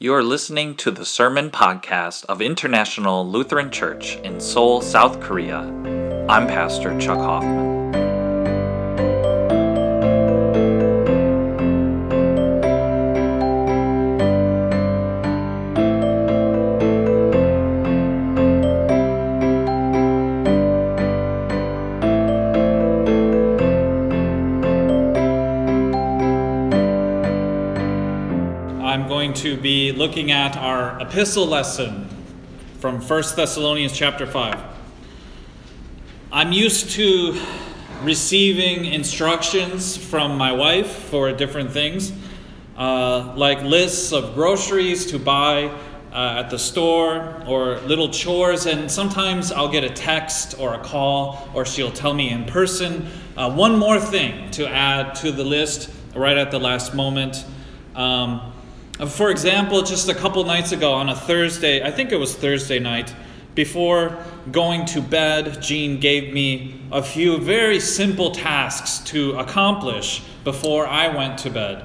You are listening to the Sermon Podcast of International Lutheran Church in Seoul, South Korea. I'm Pastor Chuck Hoffman. To be looking at our epistle lesson from 1 Thessalonians chapter 5. I'm used to receiving instructions from my wife for different things, uh, like lists of groceries to buy uh, at the store or little chores, and sometimes I'll get a text or a call, or she'll tell me in person uh, one more thing to add to the list right at the last moment. Um, for example, just a couple nights ago on a Thursday, I think it was Thursday night, before going to bed, Jean gave me a few very simple tasks to accomplish before I went to bed.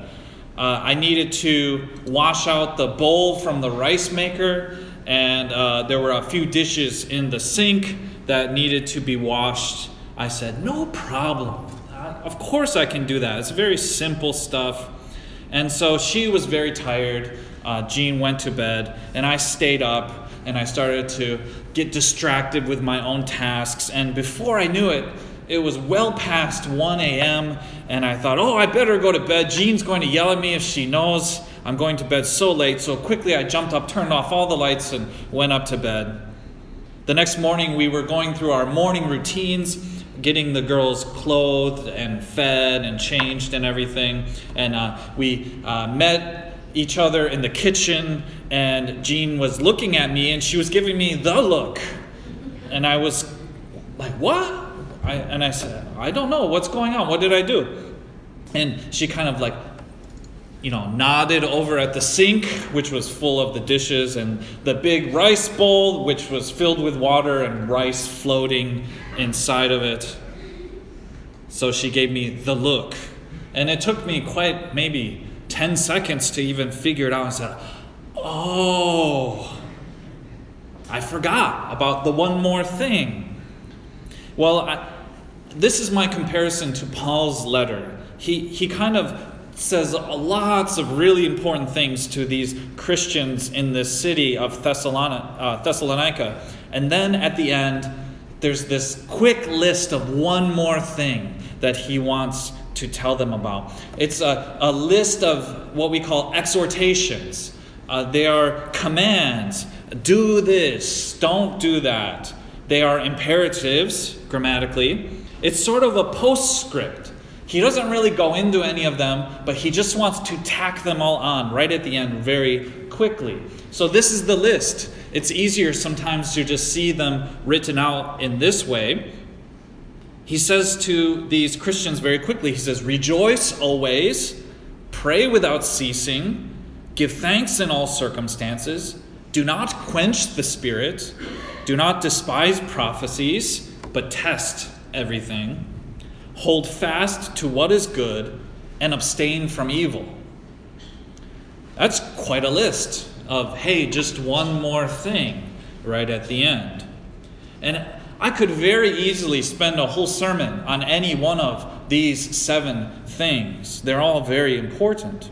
Uh, I needed to wash out the bowl from the rice maker, and uh, there were a few dishes in the sink that needed to be washed. I said, No problem. Uh, of course, I can do that. It's very simple stuff. And so she was very tired. Uh, Jean went to bed, and I stayed up and I started to get distracted with my own tasks. And before I knew it, it was well past 1 a.m., and I thought, oh, I better go to bed. Jean's going to yell at me if she knows I'm going to bed so late. So quickly I jumped up, turned off all the lights, and went up to bed. The next morning, we were going through our morning routines getting the girls clothed and fed and changed and everything. And uh, we uh, met each other in the kitchen, and Jean was looking at me and she was giving me the look. And I was like, What? I, and I said, I don't know. What's going on? What did I do? And she kind of like you know, nodded over at the sink, which was full of the dishes, and the big rice bowl, which was filled with water and rice floating inside of it. So she gave me the look. And it took me quite maybe 10 seconds to even figure it out and said, Oh, I forgot about the one more thing. Well, I, this is my comparison to Paul's letter. He, he kind of says lots of really important things to these Christians in this city of uh, Thessalonica. And then at the end, there's this quick list of one more thing that he wants to tell them about. It's a, a list of what we call exhortations. Uh, they are commands do this, don't do that. They are imperatives, grammatically. It's sort of a postscript he doesn't really go into any of them, but he just wants to tack them all on right at the end very quickly. So, this is the list. It's easier sometimes to just see them written out in this way. He says to these Christians very quickly, he says, Rejoice always, pray without ceasing, give thanks in all circumstances, do not quench the spirit, do not despise prophecies, but test everything hold fast to what is good, and abstain from evil. That's quite a list of, hey, just one more thing right at the end. And I could very easily spend a whole sermon on any one of these seven things. They're all very important.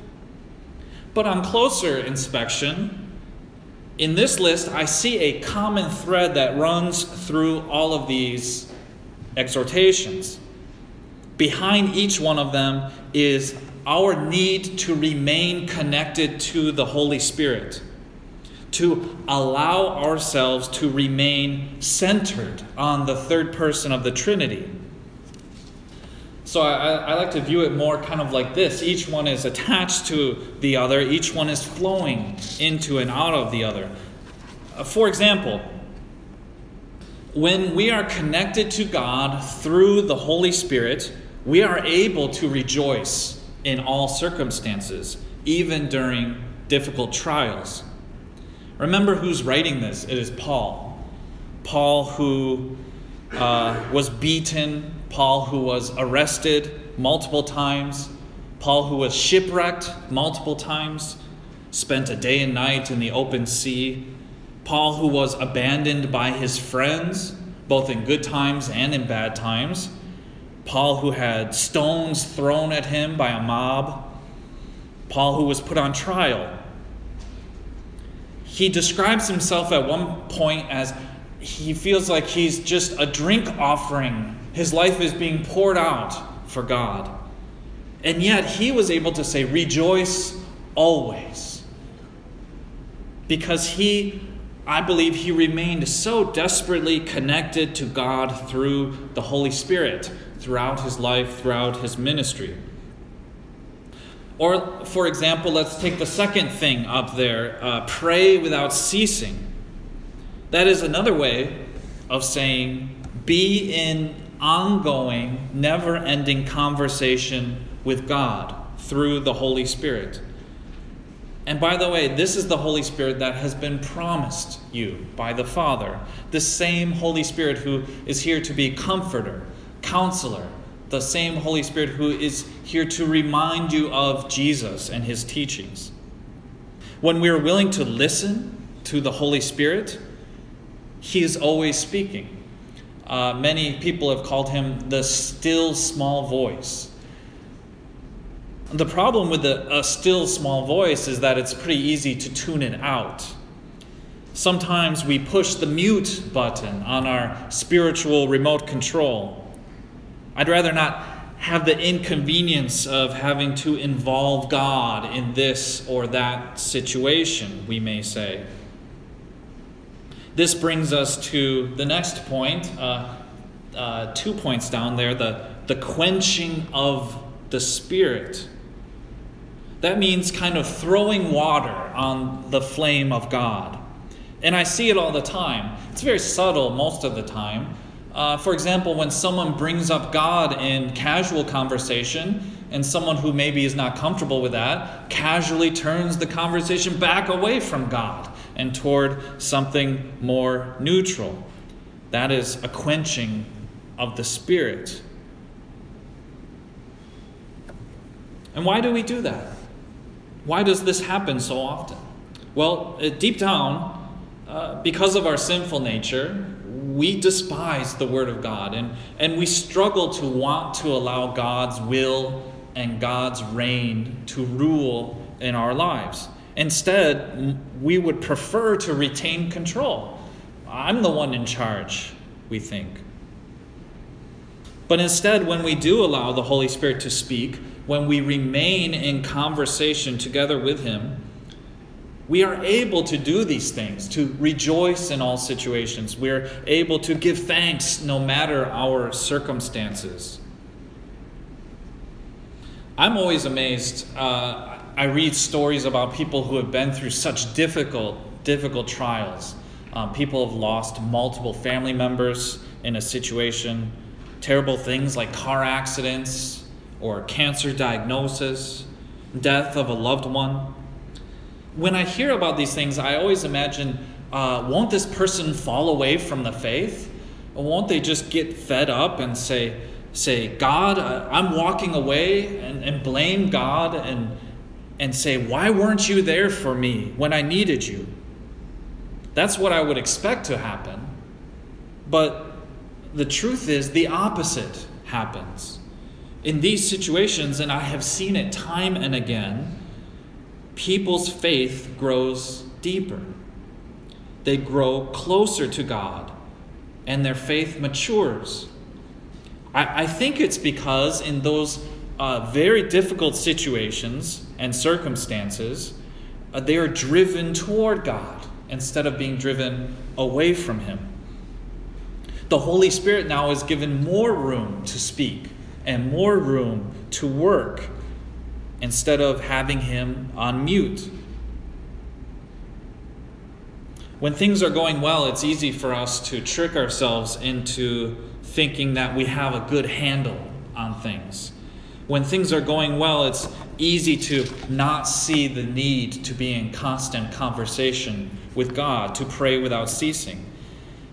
But on closer inspection, in this list, I see a common thread that runs through all of these exhortations behind each one of them is our need to remain connected to the Holy Spirit, to allow ourselves to remain centered on the third person of the Trinity. So I, I, like to view it more kind of like this. Each one is attached to the other, each one is flowing into and out of the other. Uh, for example, when we are connected to God through the Holy Spirit, we are able to rejoice in all circumstances, even during difficult trials. Remember who's writing this? It is Paul. Paul, who uh, was beaten, Paul, who was arrested multiple times, Paul, who was shipwrecked multiple times. spent a day and night in the open sea, Paul, who was abandoned by his friends, both in good times and in bad times, Paul, who had stones thrown at him by a mob, Paul, who was put on trial. He describes himself at one point as he feels like he's just a drink offering. His life is being poured out for God. And yet he was able to say, Rejoice always. Because he, I believe, he remained so desperately connected to God through the Holy Spirit throughout his life, throughout his ministry. Or, for example, let's take the second thing up there uh, pray without ceasing. That is another way of saying be in ongoing, never ending conversation with God through the Holy Spirit. And by the way, this is the Holy Spirit that has been promised you by the Father. The same Holy Spirit who is here to be comforter, counselor, the same Holy Spirit who is here to remind you of Jesus and his teachings. When we are willing to listen to the Holy Spirit, he is always speaking. Uh, many people have called him the still small voice. The problem with the, a still small voice is that it's pretty easy to tune it out. Sometimes we push the mute button on our spiritual remote control. I'd rather not have the inconvenience of having to involve God in this or that situation, we may say. This brings us to the next point, uh, uh, two points down there the, the quenching of the Spirit. That means kind of throwing water on the flame of God. And I see it all the time. It's very subtle most of the time. Uh, for example, when someone brings up God in casual conversation, and someone who maybe is not comfortable with that casually turns the conversation back away from God and toward something more neutral. That is a quenching of the Spirit. And why do we do that? Why does this happen so often? Well, uh, deep down, uh, because of our sinful nature, we despise the Word of God and, and we struggle to want to allow God's will and God's reign to rule in our lives. Instead, we would prefer to retain control. I'm the one in charge, we think. But instead, when we do allow the Holy Spirit to speak, when we remain in conversation together with Him, we are able to do these things, to rejoice in all situations. We're able to give thanks no matter our circumstances. I'm always amazed. Uh, I read stories about people who have been through such difficult, difficult trials. Um, people have lost multiple family members in a situation, terrible things like car accidents or cancer diagnosis, death of a loved one when I hear about these things, I always imagine uh, won't this person fall away from the faith? Or won't they just get fed up and say, say God, I'm walking away and, and blame God and, and say, Why weren't you there for me when I needed you? That's what I would expect to happen. But the truth is, the opposite happens. In these situations, and I have seen it time and again, people's faith grows deeper. They grow closer to God, and their faith matures. I, I think it's because in those uh, very difficult situations and circumstances, uh, they are driven toward God instead of being driven away from Him. The Holy Spirit now is given more room to speak and more room to work instead of having him on mute. When things are going well, it's easy for us to trick ourselves into thinking that we have a good handle on things. When things are going well, it's easy to not see the need to be in constant conversation with God, to pray without ceasing.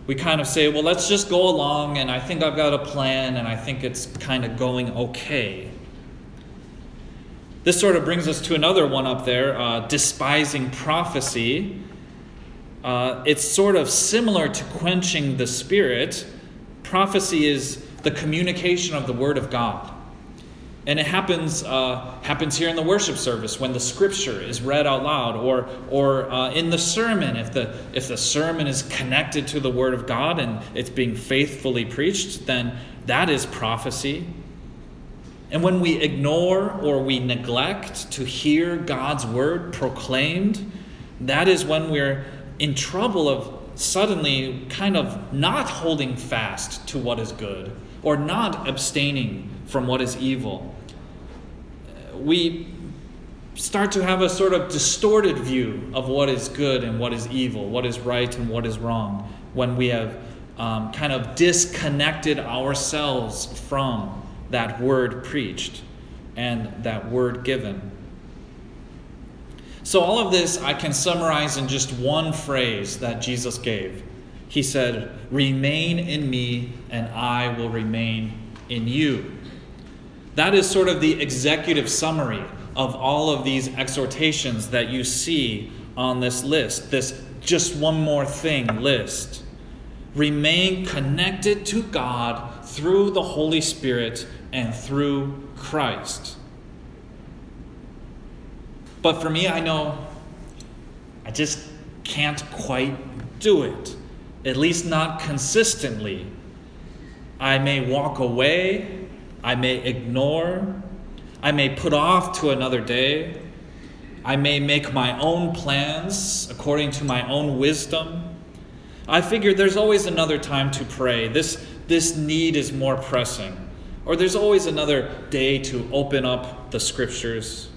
We kind of say, well, let's just go along, and I think I've got a plan, and I think it's kind of going okay. This sort of brings us to another one up there uh, despising prophecy. Uh, it's sort of similar to quenching the spirit. Prophecy is the communication of the Word of God. And it happens, uh, happens here in the worship service when the scripture is read out loud, or, or uh, in the sermon, if the, if the sermon is connected to the Word of God and it's being faithfully preached, then that is prophecy. And when we ignore or we neglect to hear God's Word proclaimed, that is when we're in trouble of suddenly kind of not holding fast to what is good or not abstaining from what is evil. We start to have a sort of distorted view of what is good and what is evil, what is right and what is wrong, when we have um, kind of disconnected ourselves from that word preached and that word given. So, all of this I can summarize in just one phrase that Jesus gave. He said, Remain in me, and I will remain in you. That is sort of the executive summary of all of these exhortations that you see on this list, this just one more thing list. Remain connected to God through the Holy Spirit and through Christ. But for me, I know I just can't quite do it, at least not consistently. I may walk away, I may ignore, I may put off to another day, I may make my own plans according to my own wisdom. I figure there's always another time to pray. This, this need is more pressing. Or there's always another day to open up the scriptures.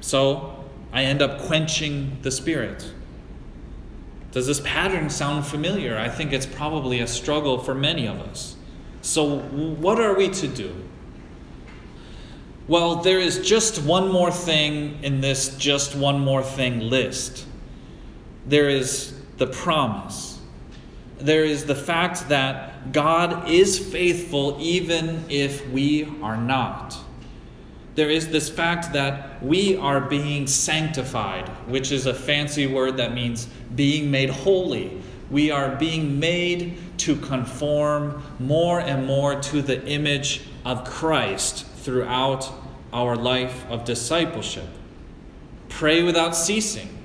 So I end up quenching the Spirit. Does this pattern sound familiar? I think it's probably a struggle for many of us. So, what are we to do? Well, there is just one more thing in this just one more thing list. There is the promise. There is the fact that God is faithful even if we are not there is this fact that we are being sanctified, which is a fancy word that means being made holy. We are being made to conform more and more to the image of Christ throughout our life of discipleship. Pray without ceasing.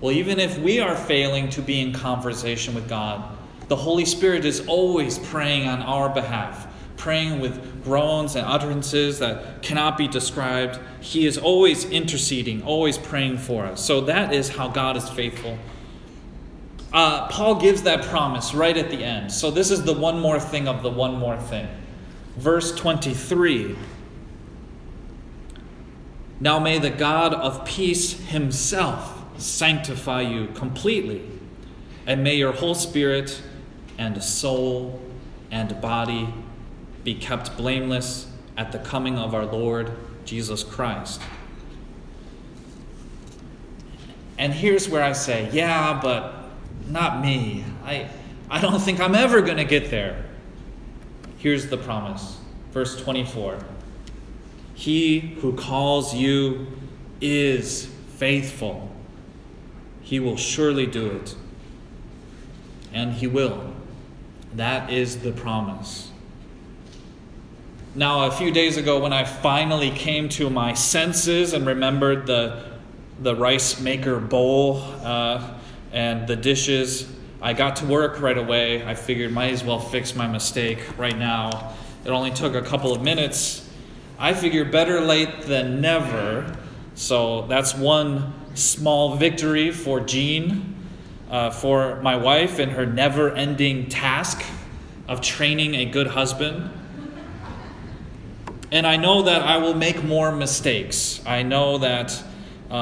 Well, even if we are failing to be in conversation with God, the Holy Spirit is always praying on our behalf praying with groans and utterances that cannot be described. He is always interceding, always praying for us. So that is how God is faithful. Uh, Paul gives that promise right at the end. So this is the one more thing of the one more thing. Verse 23 Now may the God of peace himself sanctify you completely, and may your whole spirit and soul and body be kept blameless at the coming of our Lord Jesus Christ. And here's where I say, yeah, but not me. I, I don't think I'm ever going to get there. Here's the promise. Verse 24 He who calls you is faithful. He will surely do it. And he will. That is the promise. Now, a few days ago, when I finally came to my senses and remembered the, the rice maker bowl uh, and the dishes, I got to work right away. I figured might as well fix my mistake right now. It only took a couple of minutes. I figure better late than never. So that's one small victory for Jean, uh, for my wife and her never ending task of training a good husband. And I know that I will make more mistakes. I know that uh,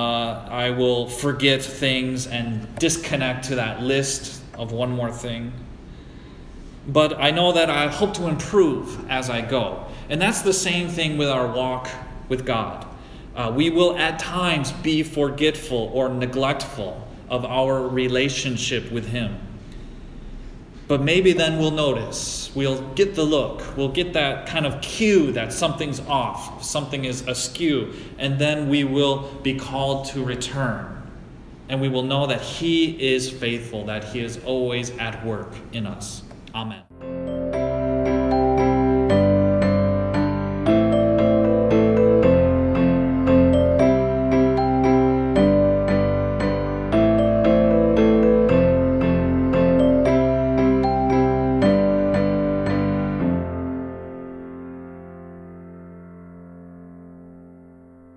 I will forget things and disconnect to that list of one more thing. But I know that I hope to improve as I go. And that's the same thing with our walk with God. Uh, we will at times be forgetful or neglectful of our relationship with Him. But maybe then we'll notice, we'll get the look, we'll get that kind of cue that something's off, something is askew, and then we will be called to return. And we will know that He is faithful, that He is always at work in us. Amen.